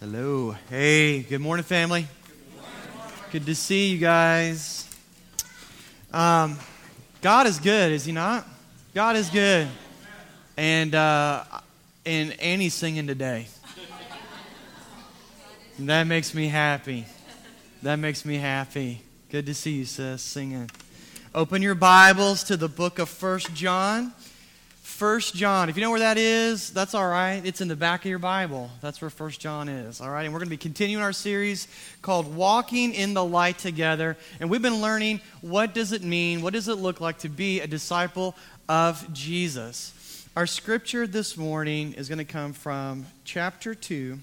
Hello. Hey, good morning, family. Good to see you guys. Um, God is good, is He not? God is good. And, uh, and Annie's singing today. And that makes me happy. That makes me happy. Good to see you, sis, singing. Open your Bibles to the book of First John. First John. If you know where that is, that's all right. It's in the back of your Bible. That's where First John is. All right. And we're going to be continuing our series called Walking in the Light Together. And we've been learning what does it mean? What does it look like to be a disciple of Jesus? Our scripture this morning is going to come from chapter 2.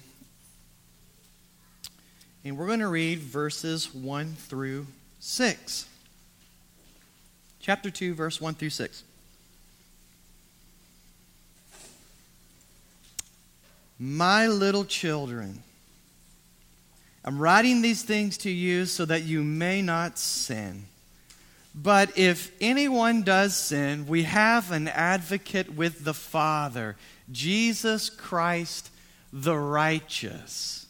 And we're going to read verses 1 through 6. Chapter 2, verse 1 through 6. My little children, I'm writing these things to you so that you may not sin. But if anyone does sin, we have an advocate with the Father, Jesus Christ the righteous.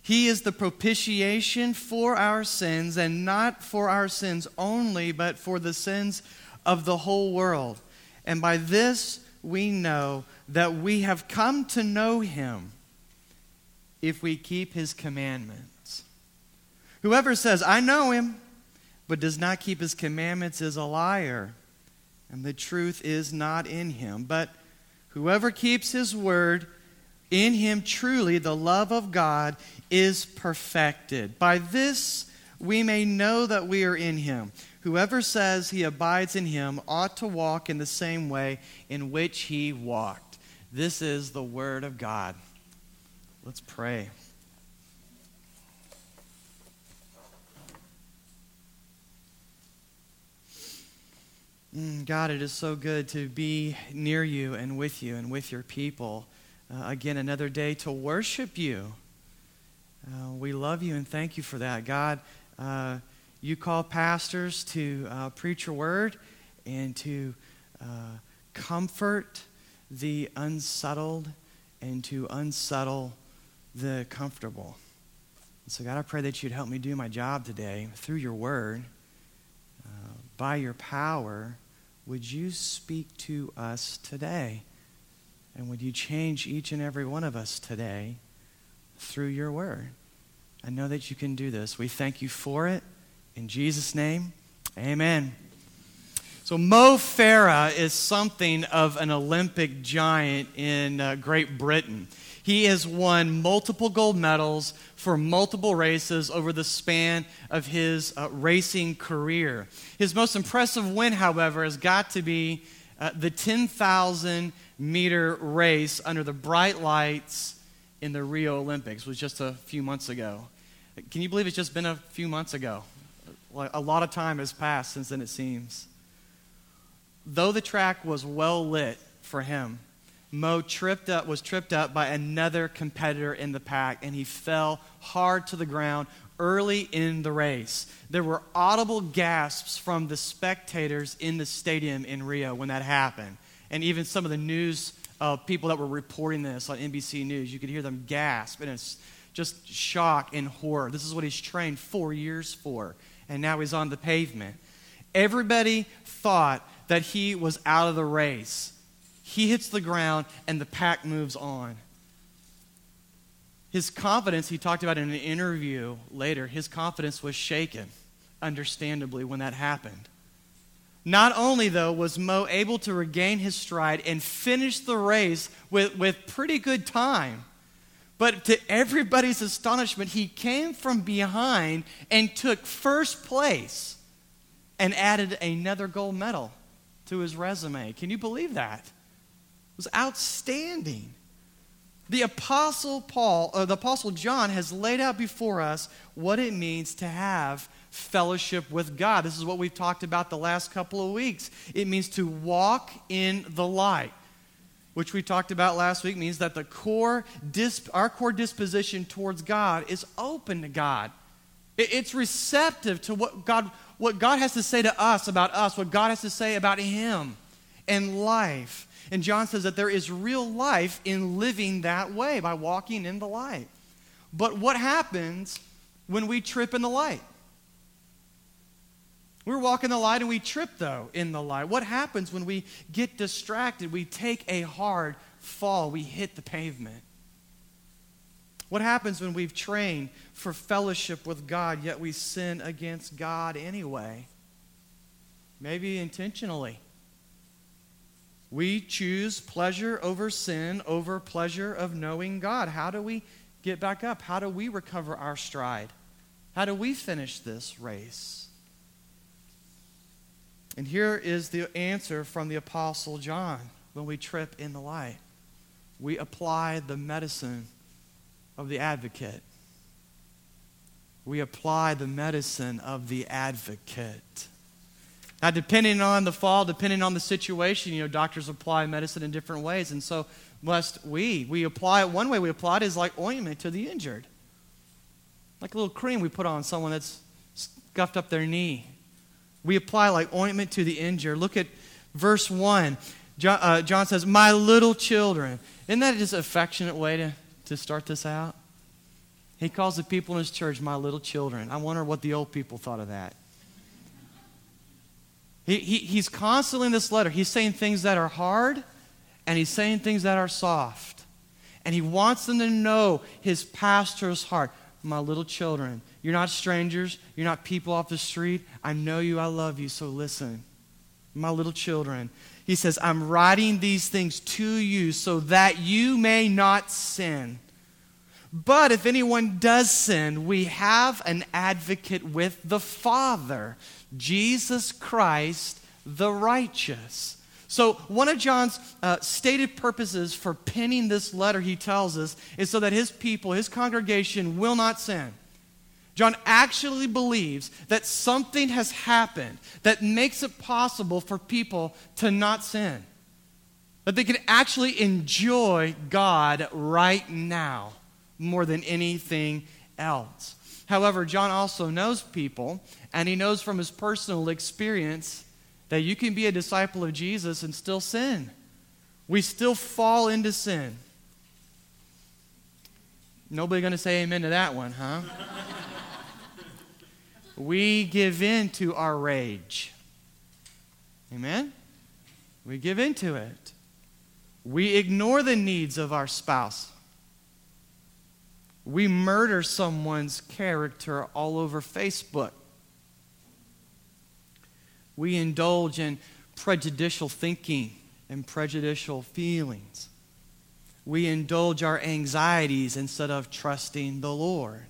He is the propitiation for our sins, and not for our sins only, but for the sins of the whole world. And by this we know that we have come to know him if we keep his commandments. Whoever says, I know him, but does not keep his commandments is a liar, and the truth is not in him. But whoever keeps his word, in him truly the love of God is perfected. By this we may know that we are in him. Whoever says he abides in him ought to walk in the same way in which he walked. This is the word of God. Let's pray. Mm, God, it is so good to be near you and with you and with your people. Uh, again, another day to worship you. Uh, we love you and thank you for that. God, uh, you call pastors to uh, preach your word and to uh, comfort the unsettled and to unsettle the comfortable. And so, God, I pray that you'd help me do my job today through your word. Uh, by your power, would you speak to us today? And would you change each and every one of us today through your word? I know that you can do this. We thank you for it. In Jesus' name, amen. So, Mo Farah is something of an Olympic giant in uh, Great Britain. He has won multiple gold medals for multiple races over the span of his uh, racing career. His most impressive win, however, has got to be uh, the 10,000 meter race under the bright lights in the Rio Olympics, was just a few months ago. Can you believe it's just been a few months ago? A lot of time has passed since then, it seems. Though the track was well lit for him, Mo tripped up, was tripped up by another competitor in the pack, and he fell hard to the ground early in the race. There were audible gasps from the spectators in the stadium in Rio when that happened. And even some of the news uh, people that were reporting this on NBC News, you could hear them gasp, and it's just shock and horror. This is what he's trained four years for and now he's on the pavement. Everybody thought that he was out of the race. He hits the ground, and the pack moves on. His confidence, he talked about in an interview later, his confidence was shaken, understandably, when that happened. Not only, though, was Mo able to regain his stride and finish the race with, with pretty good time, but to everybody's astonishment, he came from behind and took first place and added another gold medal to his resume. Can you believe that? It was outstanding. The apostle Paul, or the apostle John has laid out before us what it means to have fellowship with God. This is what we've talked about the last couple of weeks. It means to walk in the light which we talked about last week, means that the core disp, our core disposition towards God is open to God. It, it's receptive to what God, what God has to say to us about us, what God has to say about Him and life. And John says that there is real life in living that way by walking in the light. But what happens when we trip in the light? We're walking the light and we trip, though, in the light. What happens when we get distracted? We take a hard fall, we hit the pavement. What happens when we've trained for fellowship with God, yet we sin against God anyway? Maybe intentionally. We choose pleasure over sin, over pleasure of knowing God. How do we get back up? How do we recover our stride? How do we finish this race? And here is the answer from the Apostle John when we trip in the light. We apply the medicine of the advocate. We apply the medicine of the advocate. Now, depending on the fall, depending on the situation, you know, doctors apply medicine in different ways, and so must we. We apply it one way we apply it is like ointment to the injured. Like a little cream we put on someone that's scuffed up their knee. We apply like ointment to the injured. Look at verse 1. John, uh, John says, My little children. Isn't that just an affectionate way to, to start this out? He calls the people in his church my little children. I wonder what the old people thought of that. He, he, he's constantly in this letter, he's saying things that are hard and he's saying things that are soft. And he wants them to know his pastor's heart. My little children, you're not strangers. You're not people off the street. I know you. I love you. So listen. My little children. He says, I'm writing these things to you so that you may not sin. But if anyone does sin, we have an advocate with the Father, Jesus Christ the righteous. So, one of John's uh, stated purposes for penning this letter, he tells us, is so that his people, his congregation, will not sin. John actually believes that something has happened that makes it possible for people to not sin. That they can actually enjoy God right now more than anything else. However, John also knows people, and he knows from his personal experience that you can be a disciple of Jesus and still sin. We still fall into sin. Nobody going to say amen to that one, huh? we give in to our rage. Amen? We give into it. We ignore the needs of our spouse. We murder someone's character all over Facebook. We indulge in prejudicial thinking and prejudicial feelings. We indulge our anxieties instead of trusting the Lord.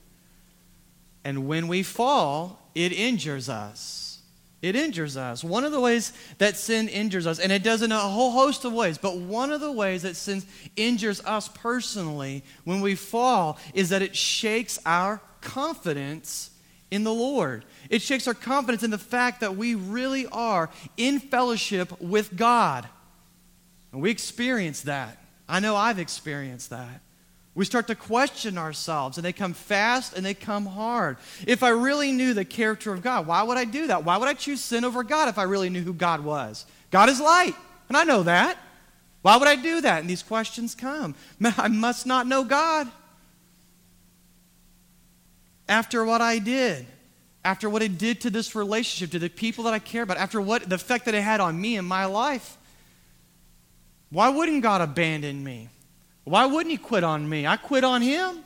And when we fall, it injures us. It injures us. One of the ways that sin injures us, and it does in a whole host of ways, but one of the ways that sin injures us personally when we fall is that it shakes our confidence in the Lord. It shakes our confidence in the fact that we really are in fellowship with God. And we experience that. I know I've experienced that. We start to question ourselves, and they come fast and they come hard. If I really knew the character of God, why would I do that? Why would I choose sin over God if I really knew who God was? God is light, and I know that. Why would I do that? And these questions come. I must not know God. After what I did, after what it did to this relationship, to the people that I care about, after what the effect that it had on me and my life, why wouldn't God abandon me? Why wouldn't he quit on me? I quit on him.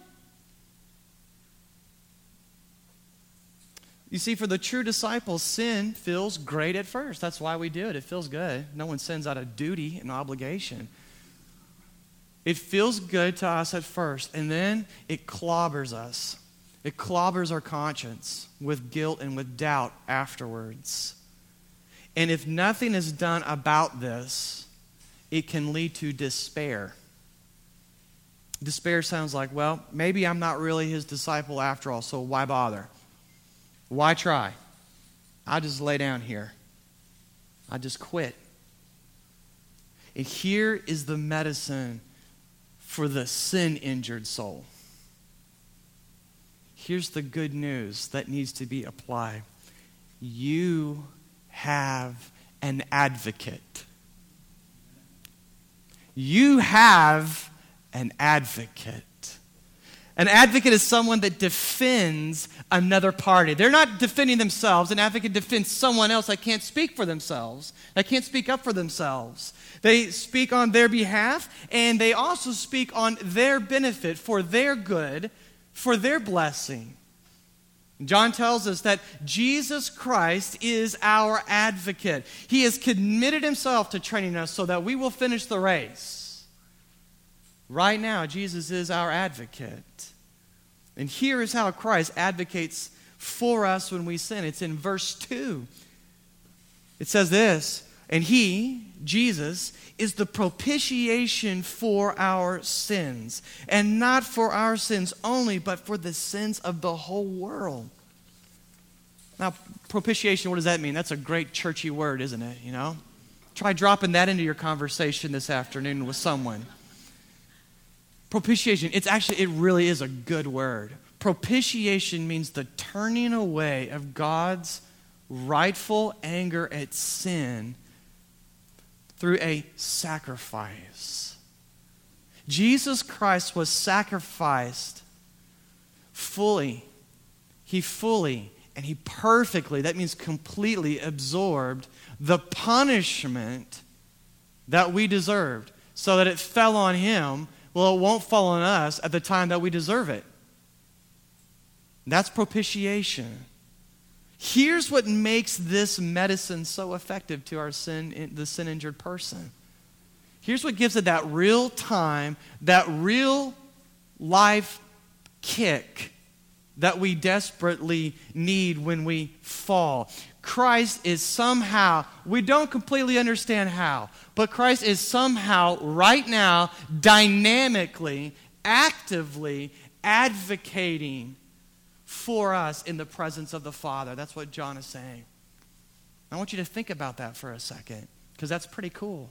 You see, for the true disciples, sin feels great at first. That's why we do it. It feels good. No one sins out of duty and obligation. It feels good to us at first, and then it clobbers us. It clobbers our conscience with guilt and with doubt afterwards. And if nothing is done about this, it can lead to despair. Despair sounds like, well, maybe I'm not really his disciple after all, so why bother? Why try? I'll just lay down here. I just quit. And here is the medicine for the sin injured soul. Here's the good news that needs to be applied you have an advocate. You have an advocate. An advocate is someone that defends another party. They're not defending themselves. An advocate defends someone else that can't speak for themselves, that can't speak up for themselves. They speak on their behalf, and they also speak on their benefit, for their good, for their blessing. John tells us that Jesus Christ is our advocate. He has committed himself to training us so that we will finish the race. Right now, Jesus is our advocate. And here is how Christ advocates for us when we sin. It's in verse 2. It says this, and he, Jesus, is the propitiation for our sins, and not for our sins only, but for the sins of the whole world. Now, propitiation, what does that mean? That's a great churchy word, isn't it? You know? Try dropping that into your conversation this afternoon with someone. Propitiation, it's actually, it really is a good word. Propitiation means the turning away of God's rightful anger at sin through a sacrifice. Jesus Christ was sacrificed fully. He fully and he perfectly, that means completely, absorbed the punishment that we deserved so that it fell on him well, it won't fall on us at the time that we deserve it. That's propitiation. Here's what makes this medicine so effective to our sin, the sin injured person. Here's what gives it that real time, that real life kick that we desperately need when we fall. Christ is somehow, we don't completely understand how, but Christ is somehow, right now, dynamically, actively advocating for us in the presence of the Father. That's what John is saying. I want you to think about that for a second, because that's pretty cool.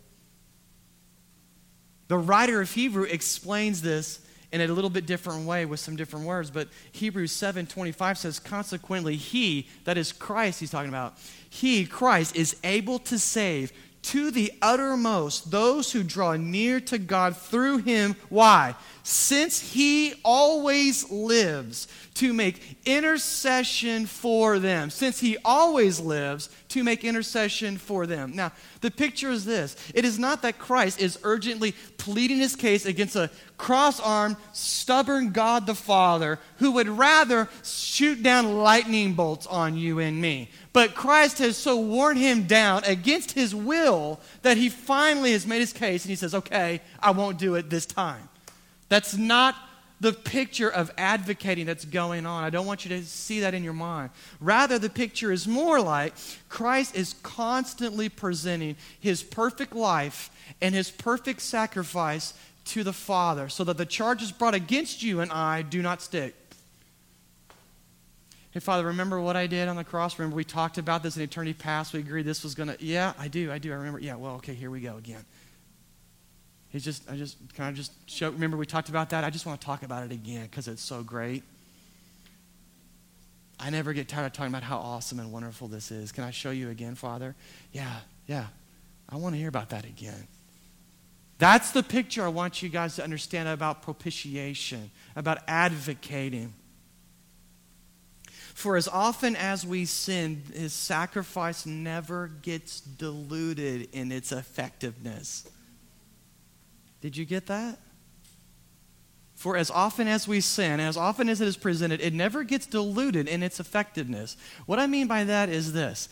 The writer of Hebrew explains this in a little bit different way with some different words. But Hebrews 7 25 says, Consequently, he, that is Christ, he's talking about, he, Christ, is able to save to the uttermost those who draw near to God through him. Why? Since he always lives to make intercession for them. Since he always lives to make intercession for them. Now, the picture is this it is not that Christ is urgently pleading his case against a cross armed, stubborn God the Father who would rather shoot down lightning bolts on you and me. But Christ has so worn him down against his will that he finally has made his case and he says, Okay, I won't do it this time. That's not the picture of advocating that's going on. I don't want you to see that in your mind. Rather, the picture is more like Christ is constantly presenting his perfect life and his perfect sacrifice to the Father so that the charges brought against you and I do not stick. Hey, Father, remember what I did on the cross? Remember we talked about this in eternity past? We agreed this was going to. Yeah, I do. I do. I remember. Yeah, well, okay, here we go again. Just, I just, can I just show, remember we talked about that? I just want to talk about it again because it's so great. I never get tired of talking about how awesome and wonderful this is. Can I show you again, Father? Yeah, yeah. I want to hear about that again. That's the picture I want you guys to understand about propitiation, about advocating. For as often as we sin, his sacrifice never gets diluted in its effectiveness. Did you get that? For as often as we sin, as often as it is presented, it never gets diluted in its effectiveness. What I mean by that is this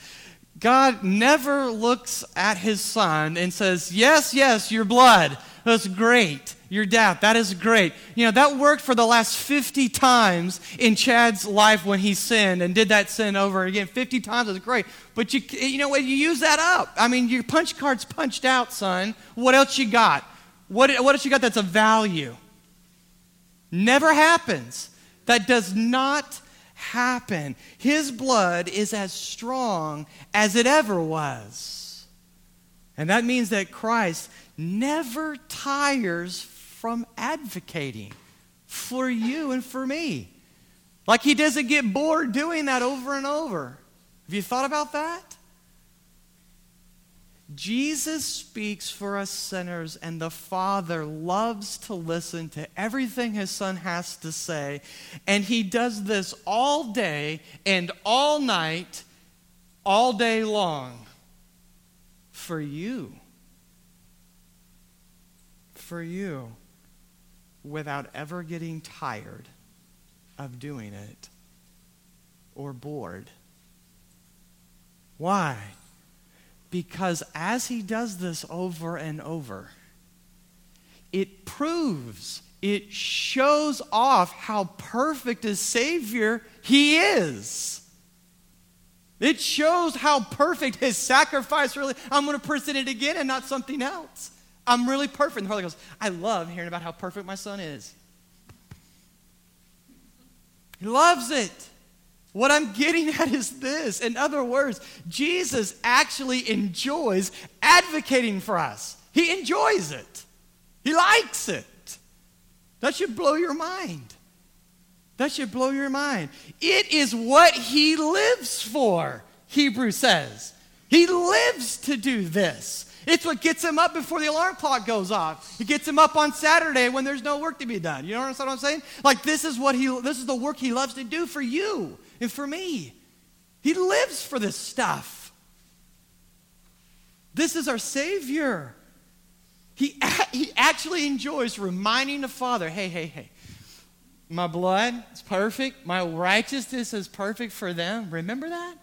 God never looks at his son and says, Yes, yes, your blood. That's great. Your death. That is great. You know, that worked for the last 50 times in Chad's life when he sinned and did that sin over again. 50 times is great. But you, you know what? You use that up. I mean, your punch card's punched out, son. What else you got? What, what else you got that's of value? Never happens. That does not happen. His blood is as strong as it ever was. And that means that Christ never tires from advocating for you and for me. Like he doesn't get bored doing that over and over. Have you thought about that? Jesus speaks for us sinners, and the Father loves to listen to everything his Son has to say. And he does this all day and all night, all day long for you. For you, without ever getting tired of doing it or bored. Why? Because as he does this over and over, it proves, it shows off how perfect a Savior he is. It shows how perfect his sacrifice really. I'm going to present it again and not something else. I'm really perfect. And the Father goes, I love hearing about how perfect my son is. He loves it. What I'm getting at is this. In other words, Jesus actually enjoys advocating for us. He enjoys it. He likes it. That should blow your mind. That should blow your mind. It is what he lives for, Hebrew says. He lives to do this. It's what gets him up before the alarm clock goes off. It gets him up on Saturday when there's no work to be done. You know what I'm saying? Like this is what he this is the work he loves to do for you and for me. He lives for this stuff. This is our Savior. He, he actually enjoys reminding the Father hey, hey, hey, my blood is perfect. My righteousness is perfect for them. Remember that?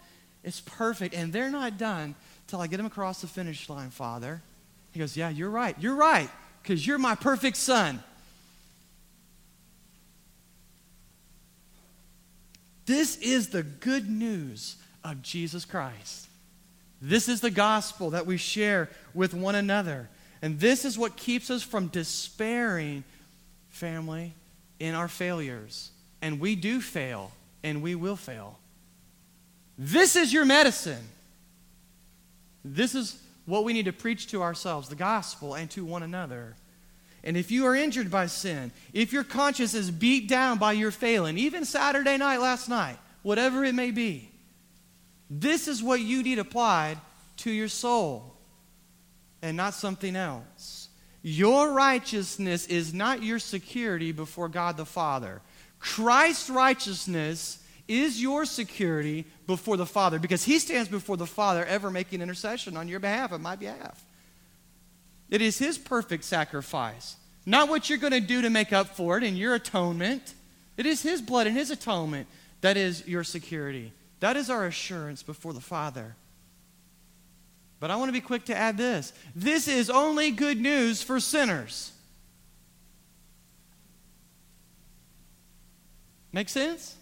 It's perfect. And they're not done till I get them across the finish line, Father. He goes, Yeah, you're right. You're right, because you're my perfect son. This is the good news of Jesus Christ. This is the gospel that we share with one another. And this is what keeps us from despairing, family, in our failures. And we do fail, and we will fail. This is your medicine. This is what we need to preach to ourselves the gospel and to one another. And if you are injured by sin, if your conscience is beat down by your failing, even Saturday night, last night, whatever it may be, this is what you need applied to your soul and not something else. Your righteousness is not your security before God the Father. Christ's righteousness is your security before the Father because he stands before the Father ever making intercession on your behalf, on my behalf. It is his perfect sacrifice, not what you're going to do to make up for it in your atonement. It is his blood and his atonement that is your security. That is our assurance before the Father. But I want to be quick to add this this is only good news for sinners. Make sense?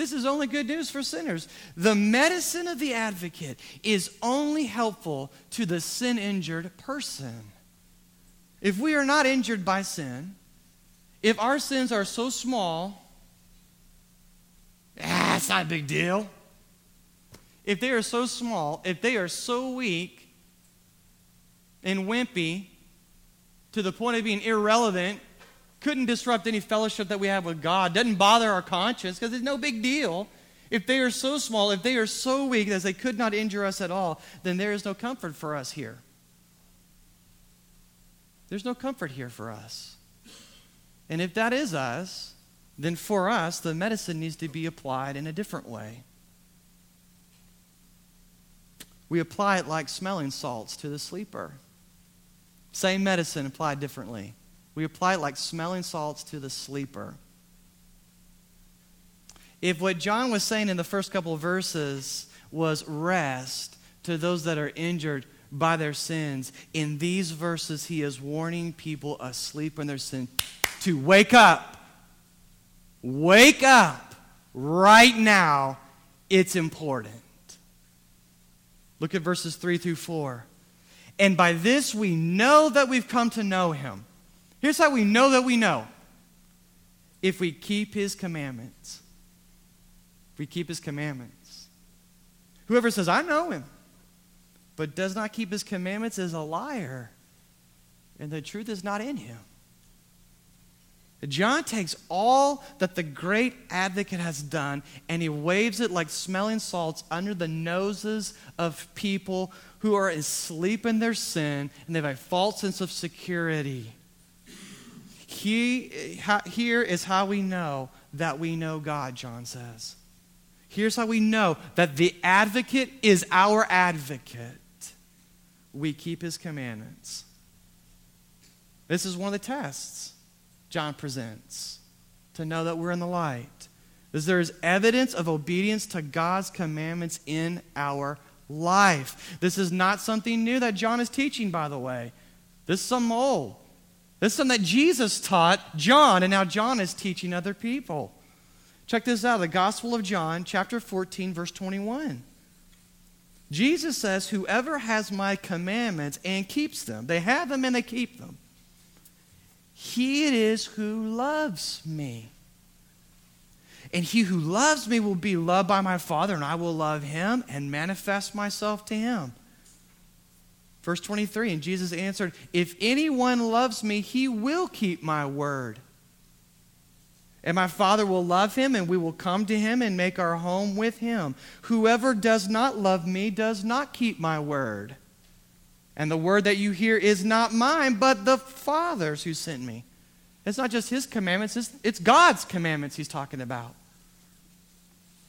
This is only good news for sinners. The medicine of the advocate is only helpful to the sin injured person. If we are not injured by sin, if our sins are so small, ah, it's not a big deal. If they are so small, if they are so weak and wimpy to the point of being irrelevant couldn't disrupt any fellowship that we have with God, doesn't bother our conscience because it's no big deal. If they are so small, if they are so weak that they could not injure us at all, then there is no comfort for us here. There's no comfort here for us. And if that is us, then for us, the medicine needs to be applied in a different way. We apply it like smelling salts to the sleeper. Same medicine applied differently. We apply it like smelling salts to the sleeper. If what John was saying in the first couple verses was rest to those that are injured by their sins, in these verses he is warning people asleep in their sin to wake up. Wake up right now. It's important. Look at verses 3 through 4. And by this we know that we've come to know him Here's how we know that we know if we keep his commandments. If we keep his commandments. Whoever says, I know him, but does not keep his commandments is a liar, and the truth is not in him. John takes all that the great advocate has done and he waves it like smelling salts under the noses of people who are asleep in their sin and they have a false sense of security. He, here is how we know that we know God, John says. Here's how we know that the advocate is our advocate. We keep his commandments. This is one of the tests. John presents to know that we're in the light. Is there is evidence of obedience to God's commandments in our life. This is not something new that John is teaching, by the way. This is some old. This is something that Jesus taught John, and now John is teaching other people. Check this out the Gospel of John, chapter 14, verse 21. Jesus says, Whoever has my commandments and keeps them, they have them and they keep them. He it is who loves me. And he who loves me will be loved by my Father, and I will love him and manifest myself to him. Verse 23 And Jesus answered, If anyone loves me, he will keep my word. And my Father will love him, and we will come to him and make our home with him. Whoever does not love me does not keep my word. And the word that you hear is not mine, but the Father's who sent me. It's not just his commandments, it's, it's God's commandments he's talking about,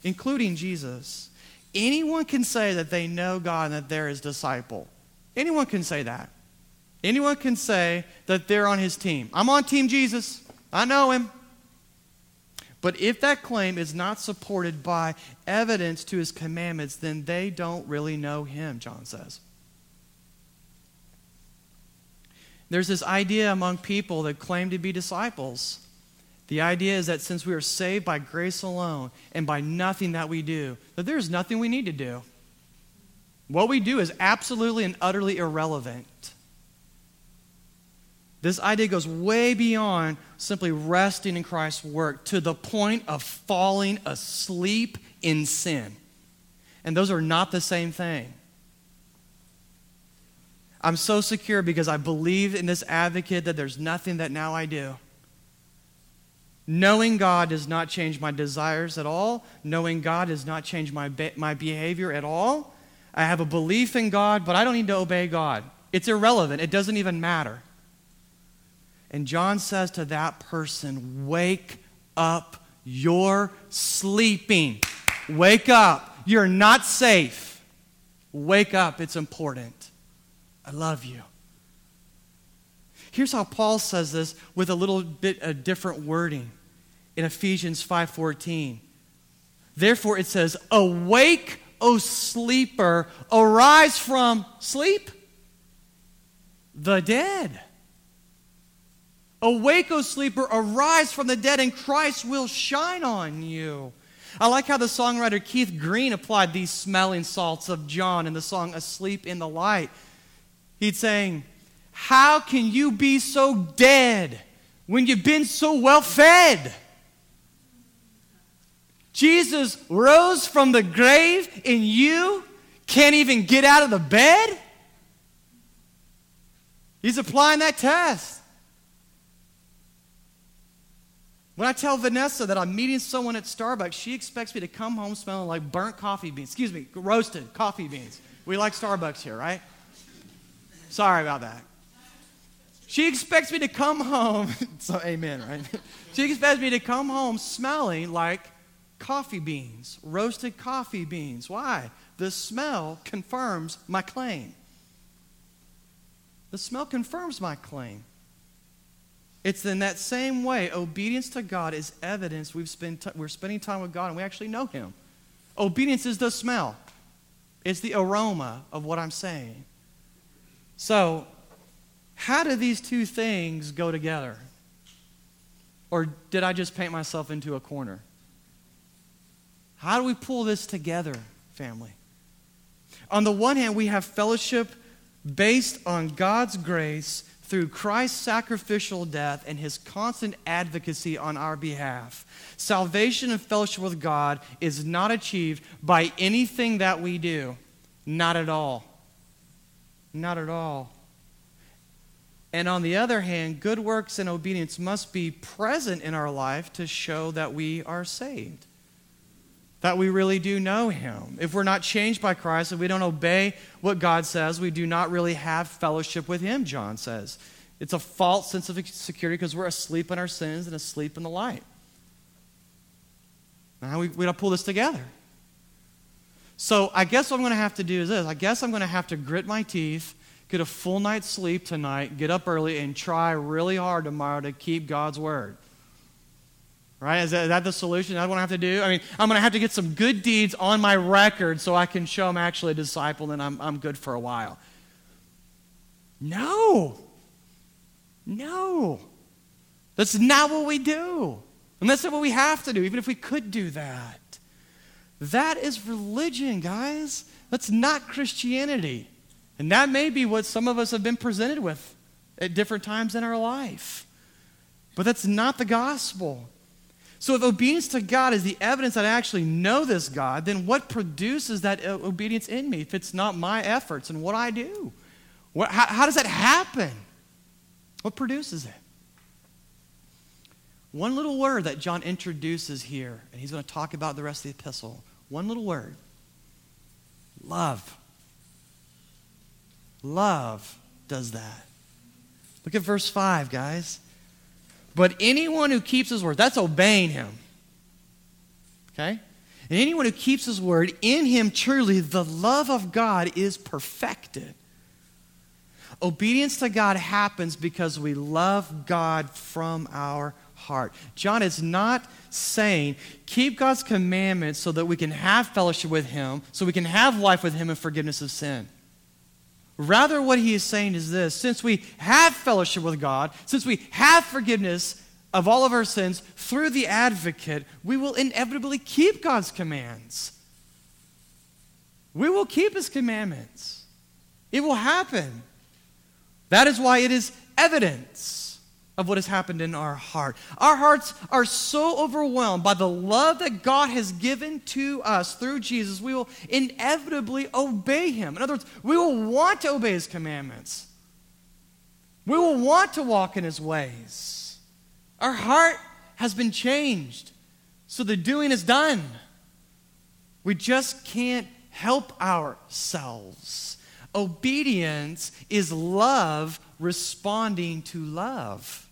including Jesus. Anyone can say that they know God and that they're his disciple. Anyone can say that. Anyone can say that they're on his team. I'm on Team Jesus. I know him. But if that claim is not supported by evidence to his commandments, then they don't really know him, John says. There's this idea among people that claim to be disciples. The idea is that since we are saved by grace alone and by nothing that we do, that there's nothing we need to do. What we do is absolutely and utterly irrelevant. This idea goes way beyond simply resting in Christ's work to the point of falling asleep in sin. And those are not the same thing. I'm so secure because I believe in this advocate that there's nothing that now I do. Knowing God does not change my desires at all. Knowing God does not change my, be- my behavior at all. I have a belief in God, but I don't need to obey God. It's irrelevant, it doesn't even matter. And John says to that person, Wake up, you're sleeping. Wake up, you're not safe. Wake up, it's important. I love you. Here's how Paul says this with a little bit of different wording in Ephesians 5:14. Therefore it says, "Awake, O sleeper, arise from sleep the dead." Awake, O sleeper, arise from the dead, and Christ will shine on you. I like how the songwriter Keith Green applied these smelling salts of John in the song Asleep in the Light. He's saying, How can you be so dead when you've been so well fed? Jesus rose from the grave and you can't even get out of the bed? He's applying that test. When I tell Vanessa that I'm meeting someone at Starbucks, she expects me to come home smelling like burnt coffee beans. Excuse me, roasted coffee beans. We like Starbucks here, right? Sorry about that. She expects me to come home. so, amen, right? she expects me to come home smelling like coffee beans, roasted coffee beans. Why? The smell confirms my claim. The smell confirms my claim. It's in that same way, obedience to God is evidence we've spent t- we're spending time with God and we actually know Him. Obedience is the smell, it's the aroma of what I'm saying. So, how do these two things go together? Or did I just paint myself into a corner? How do we pull this together, family? On the one hand, we have fellowship based on God's grace through Christ's sacrificial death and his constant advocacy on our behalf. Salvation and fellowship with God is not achieved by anything that we do, not at all. Not at all. And on the other hand, good works and obedience must be present in our life to show that we are saved, that we really do know Him. If we're not changed by Christ, if we don't obey what God says, we do not really have fellowship with Him, John says. It's a false sense of security because we're asleep in our sins and asleep in the light. Now we, we got to pull this together. So I guess what I'm going to have to do is this I guess I'm going to have to grit my teeth get a full night's sleep tonight, get up early, and try really hard tomorrow to keep God's word. Right? Is that, is that the solution? That's what I have to do? I mean, I'm going to have to get some good deeds on my record so I can show I'm actually a disciple and I'm, I'm good for a while. No. No. That's not what we do. And that's not what we have to do, even if we could do that. That is religion, guys. That's not Christianity. And that may be what some of us have been presented with at different times in our life. But that's not the gospel. So, if obedience to God is the evidence that I actually know this God, then what produces that uh, obedience in me if it's not my efforts and what I do? What, how, how does that happen? What produces it? One little word that John introduces here, and he's going to talk about the rest of the epistle. One little word love. Love does that. Look at verse 5, guys. But anyone who keeps his word, that's obeying him. Okay? And anyone who keeps his word, in him truly the love of God is perfected. Obedience to God happens because we love God from our heart. John is not saying keep God's commandments so that we can have fellowship with him, so we can have life with him and forgiveness of sin. Rather, what he is saying is this since we have fellowship with God, since we have forgiveness of all of our sins through the advocate, we will inevitably keep God's commands. We will keep his commandments. It will happen. That is why it is evidence of what has happened in our heart. Our hearts are so overwhelmed by the love that God has given to us through Jesus, we will inevitably obey Him. In other words, we will want to obey His commandments, we will want to walk in His ways. Our heart has been changed, so the doing is done. We just can't help ourselves. Obedience is love responding to love.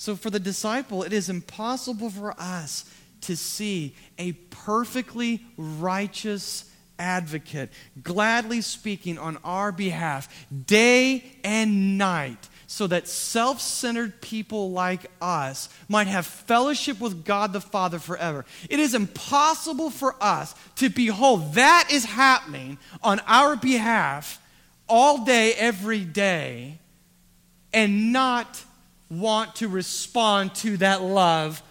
So, for the disciple, it is impossible for us to see a perfectly righteous advocate gladly speaking on our behalf day and night so that self centered people like us might have fellowship with God the Father forever. It is impossible for us to behold that is happening on our behalf all day, every day, and not want to respond to that love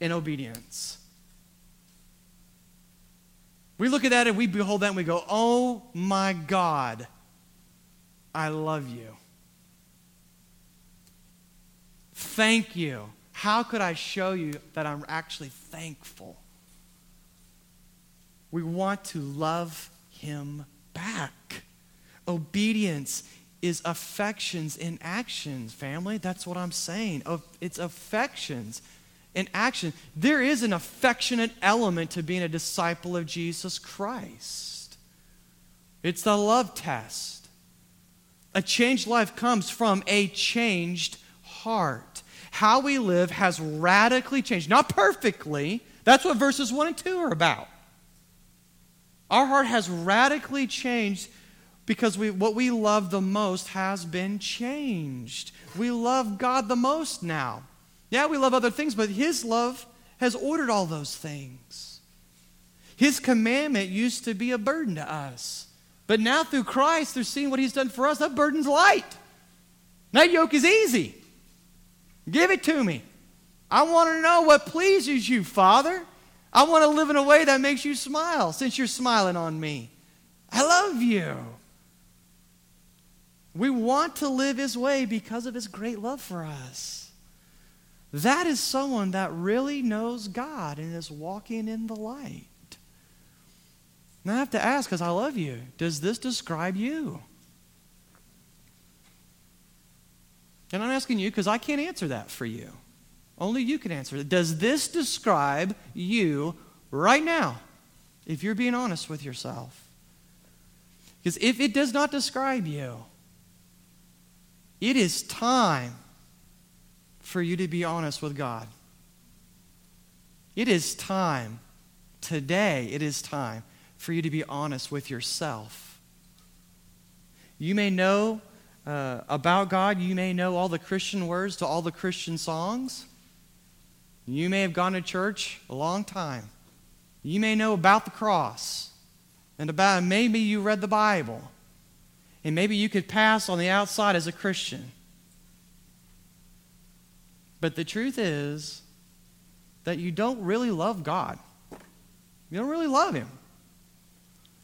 in obedience. We look at that and we behold that and we go, Oh my God, I love you. Thank you. How could I show you that I'm actually thankful? We want to love him back. Obedience is affections in actions, family. That's what I'm saying. It's affections in action. There is an affectionate element to being a disciple of Jesus Christ. It's the love test. A changed life comes from a changed heart. How we live has radically changed. Not perfectly. That's what verses 1 and 2 are about. Our heart has radically changed because we, what we love the most has been changed. We love God the most now. Yeah, we love other things, but His love has ordered all those things. His commandment used to be a burden to us. But now through Christ, through seeing what He's done for us, that burden's light. That yoke is easy. Give it to me. I want to know what pleases you, Father. I want to live in a way that makes you smile since you're smiling on me. I love you. We want to live His way because of His great love for us. That is someone that really knows God and is walking in the light. And I have to ask, because I love you, does this describe you? And I'm asking you because I can't answer that for you. Only you can answer it. Does this describe you right now, if you're being honest with yourself? Because if it does not describe you, it is time for you to be honest with God. It is time, today, it is time for you to be honest with yourself. You may know uh, about God, you may know all the Christian words to all the Christian songs. You may have gone to church a long time. You may know about the cross and about maybe you read the Bible. And maybe you could pass on the outside as a Christian. But the truth is that you don't really love God. You don't really love Him.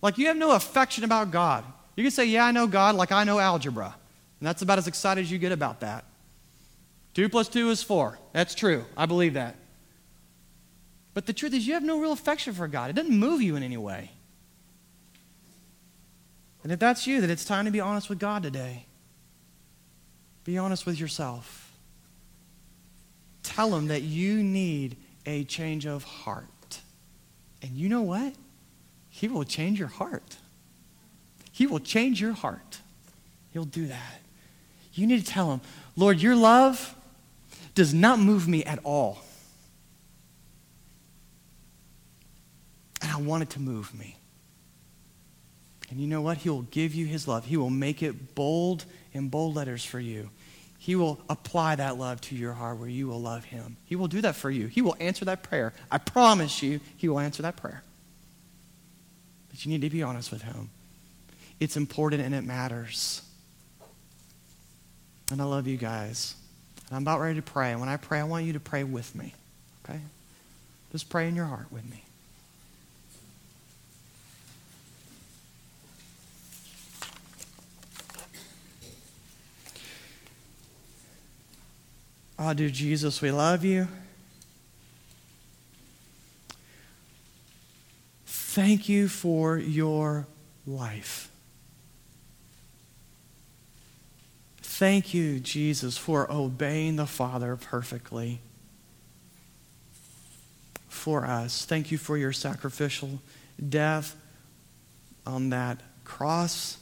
Like you have no affection about God. You can say, Yeah, I know God like I know algebra. And that's about as excited as you get about that. Two plus two is four. That's true. I believe that. But the truth is, you have no real affection for God. It doesn't move you in any way. And if that's you, then it's time to be honest with God today. Be honest with yourself. Tell Him that you need a change of heart. And you know what? He will change your heart. He will change your heart. He'll do that. You need to tell Him, Lord, your love does not move me at all. And I want it to move me. And you know what? He will give you his love. He will make it bold in bold letters for you. He will apply that love to your heart where you will love him. He will do that for you. He will answer that prayer. I promise you, he will answer that prayer. But you need to be honest with him. It's important and it matters. And I love you guys. And I'm about ready to pray. And when I pray, I want you to pray with me. Okay? Just pray in your heart with me. Oh, dear Jesus, we love you. Thank you for your life. Thank you, Jesus, for obeying the Father perfectly for us. Thank you for your sacrificial death on that cross,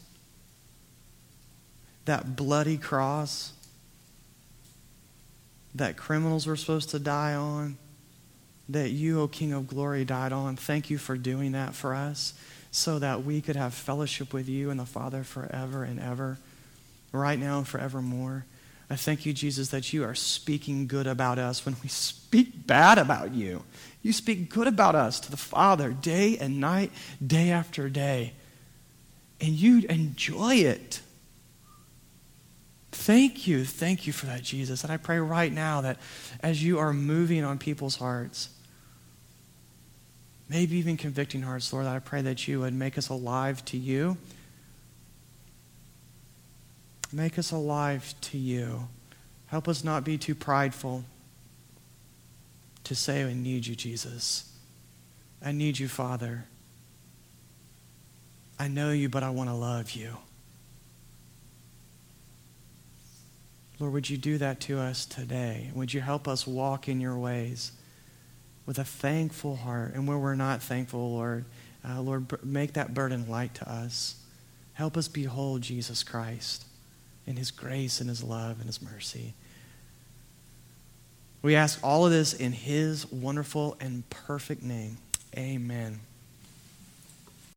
that bloody cross that criminals were supposed to die on, that you, O King of Glory, died on. Thank you for doing that for us so that we could have fellowship with you and the Father forever and ever, right now and forevermore. I thank you, Jesus, that you are speaking good about us when we speak bad about you. You speak good about us to the Father day and night, day after day. And you enjoy it. Thank you. Thank you for that, Jesus. And I pray right now that as you are moving on people's hearts, maybe even convicting hearts, Lord, I pray that you would make us alive to you. Make us alive to you. Help us not be too prideful to say, I need you, Jesus. I need you, Father. I know you, but I want to love you. Lord, would you do that to us today? Would you help us walk in your ways with a thankful heart? And where we're not thankful, Lord, uh, Lord, make that burden light to us. Help us behold Jesus Christ in his grace and his love and his mercy. We ask all of this in his wonderful and perfect name. Amen.